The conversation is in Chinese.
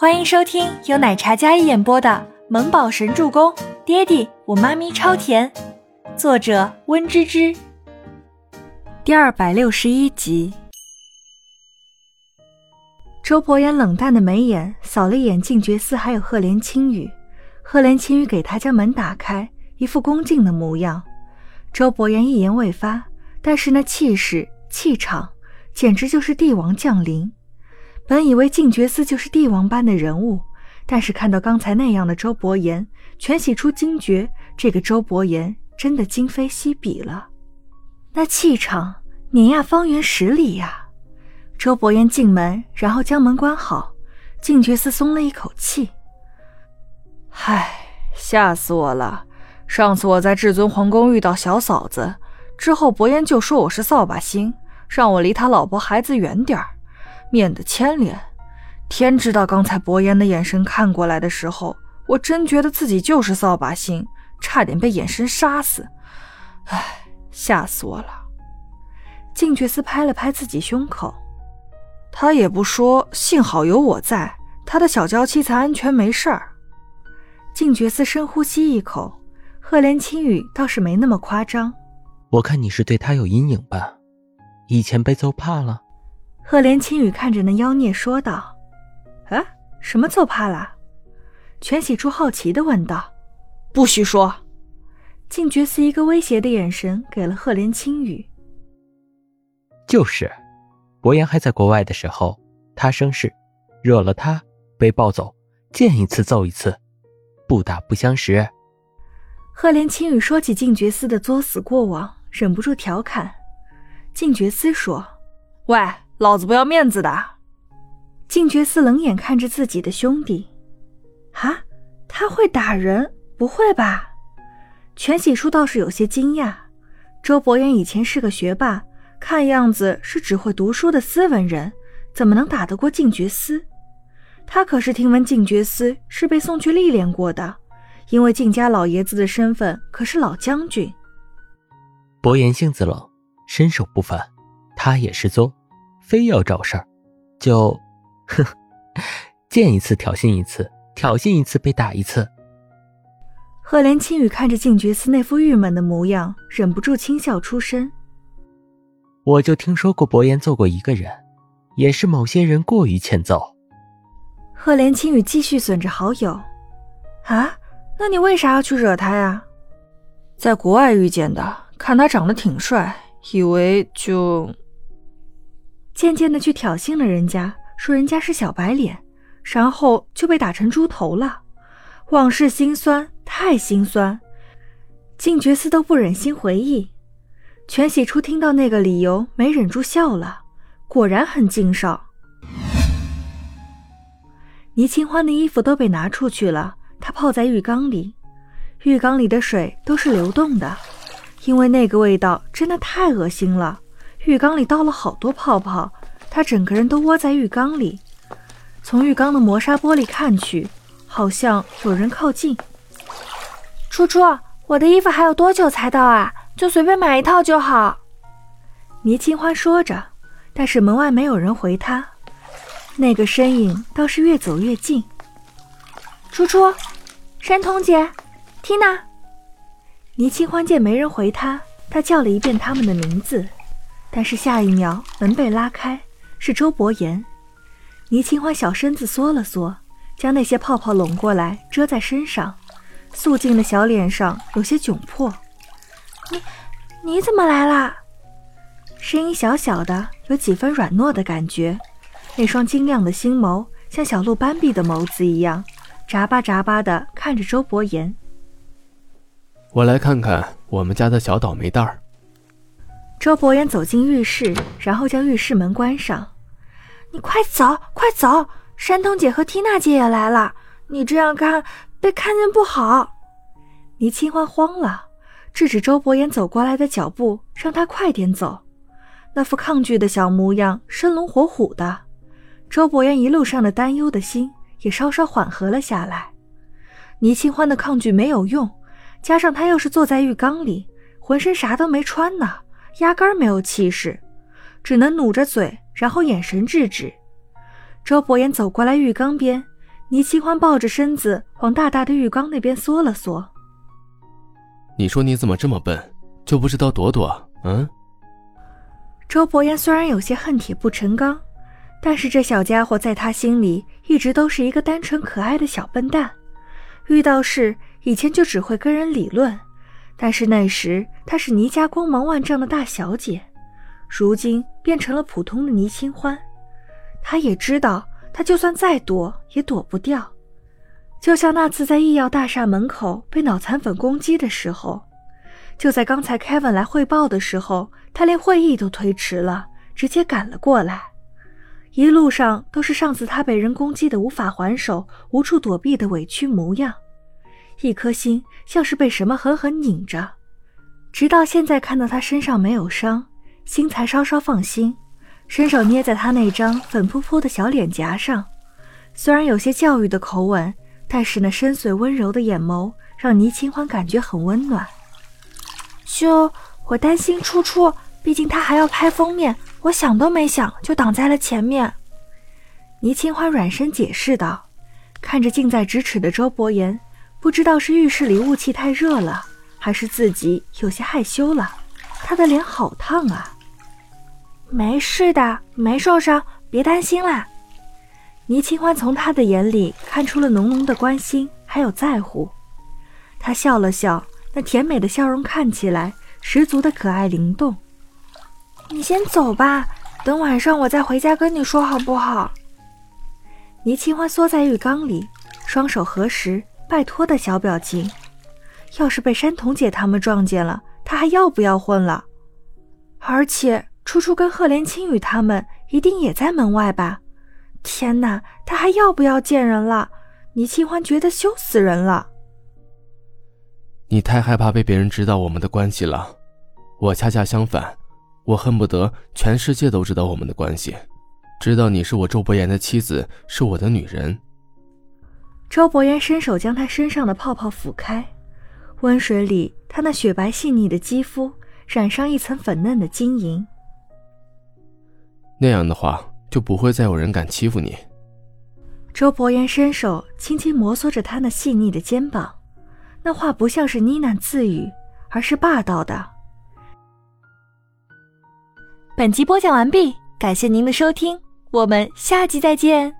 欢迎收听由奶茶嘉一演播的《萌宝神助攻》，爹地我妈咪超甜，作者温芝芝。第二百六十一集。周伯言冷淡的眉眼扫了一眼静觉寺，还有赫连青羽。赫连青羽给他将门打开，一副恭敬的模样。周伯言一言未发，但是那气势气场，简直就是帝王降临。本以为静觉寺就是帝王般的人物，但是看到刚才那样的周伯言，全喜出惊觉，这个周伯言真的今非昔比了。那气场碾压方圆十里呀！周伯言进门，然后将门关好，静觉寺松了一口气。唉，吓死我了！上次我在至尊皇宫遇到小嫂子之后，伯言就说我是扫把星，让我离他老婆孩子远点儿。免得牵连。天知道，刚才伯言的眼神看过来的时候，我真觉得自己就是扫把星，差点被眼神杀死。唉，吓死我了！静觉寺拍了拍自己胸口，他也不说，幸好有我在，他的小娇妻才安全没事儿。静觉寺深呼吸一口，赫连青羽倒是没那么夸张。我看你是对他有阴影吧？以前被揍怕了。赫连青羽看着那妖孽说道：“啊，什么揍怕了？”全喜初好奇的问道。“不许说！”静觉司一个威胁的眼神给了赫连青羽。就是，伯言还在国外的时候，他生事，惹了他被抱走，见一次揍一次，不打不相识。赫连青羽说起静觉司的作死过往，忍不住调侃。静觉司说：“喂。”老子不要面子的！静觉寺冷眼看着自己的兄弟，啊，他会打人？不会吧？全喜初倒是有些惊讶。周伯言以前是个学霸，看样子是只会读书的斯文人，怎么能打得过静觉寺？他可是听闻静觉寺是被送去历练过的，因为静家老爷子的身份可是老将军。伯言性子冷，身手不凡，他也失踪。非要找事儿，就，哼，见一次挑衅一次，挑衅一次被打一次。赫连青羽看着静觉寺那副郁闷的模样，忍不住轻笑出声。我就听说过伯言揍过一个人，也是某些人过于欠揍。赫连青雨继续损着好友，啊，那你为啥要去惹他呀？在国外遇见的，看他长得挺帅，以为就。渐渐的去挑衅了人家，说人家是小白脸，然后就被打成猪头了。往事心酸，太心酸。静觉寺都不忍心回忆。全喜初听到那个理由，没忍住笑了。果然很劲少。倪清欢的衣服都被拿出去了，她泡在浴缸里，浴缸里的水都是流动的，因为那个味道真的太恶心了。浴缸里倒了好多泡泡，他整个人都窝在浴缸里。从浴缸的磨砂玻璃看去，好像有人靠近。初初，我的衣服还有多久才到啊？就随便买一套就好。倪清欢说着，但是门外没有人回他。那个身影倒是越走越近。初初，山童姐，缇娜。倪清欢见没人回他，他叫了一遍他们的名字。但是下一秒，门被拉开，是周伯言。倪清欢小身子缩了缩，将那些泡泡拢过来遮在身上，素净的小脸上有些窘迫。你，你怎么来啦？声音小小的，有几分软糯的感觉。那双晶亮的星眸，像小鹿斑比的眸子一样，眨巴眨巴的看着周伯言。我来看看我们家的小倒霉蛋儿。周伯言走进浴室，然后将浴室门关上。你快走，快走！山东姐和缇娜姐也来了，你这样看被看见不好。倪清欢慌了，制止周伯言走过来的脚步，让他快点走。那副抗拒的小模样，生龙活虎的。周伯言一路上的担忧的心也稍稍缓和了下来。倪清欢的抗拒没有用，加上他又是坐在浴缸里，浑身啥都没穿呢。压根儿没有气势，只能努着嘴，然后眼神制止。周伯言走过来浴缸边，倪清欢抱着身子往大大的浴缸那边缩了缩。你说你怎么这么笨，就不知道躲躲？嗯？周伯言虽然有些恨铁不成钢，但是这小家伙在他心里一直都是一个单纯可爱的小笨蛋。遇到事以前就只会跟人理论，但是那时她是倪家光芒万丈的大小姐，如今变成了普通的倪清欢。她也知道。她就算再躲也躲不掉，就像那次在医药大厦门口被脑残粉攻击的时候，就在刚才 Kevin 来汇报的时候，他连会议都推迟了，直接赶了过来。一路上都是上次他被人攻击的无法还手、无处躲避的委屈模样，一颗心像是被什么狠狠拧着，直到现在看到他身上没有伤，心才稍稍放心。伸手捏在他那张粉扑扑的小脸颊上，虽然有些教育的口吻，但是那深邃温柔的眼眸让倪清欢感觉很温暖。就我担心初初，毕竟他还要拍封面，我想都没想就挡在了前面。倪清欢软声解释道，看着近在咫尺的周伯言，不知道是浴室里雾气太热了，还是自己有些害羞了，他的脸好烫啊。没事的，没受伤，别担心啦。倪清欢从他的眼里看出了浓浓的关心，还有在乎。他笑了笑，那甜美的笑容看起来十足的可爱灵动。你先走吧，等晚上我再回家跟你说好不好？倪清欢缩在浴缸里，双手合十，拜托的小表情。要是被山童姐他们撞见了，他还要不要混了？而且。初初跟赫连青雨他们一定也在门外吧？天哪，他还要不要见人了？倪清欢觉得羞死人了。你太害怕被别人知道我们的关系了，我恰恰相反，我恨不得全世界都知道我们的关系，知道你是我周伯言的妻子，是我的女人。周伯言伸手将她身上的泡泡抚开，温水里她那雪白细腻的肌肤染上一层粉嫩的晶莹。那样的话，就不会再有人敢欺负你。周伯言伸手轻轻摩挲着她那细腻的肩膀，那话不像是呢喃自语，而是霸道的。本集播讲完毕，感谢您的收听，我们下集再见。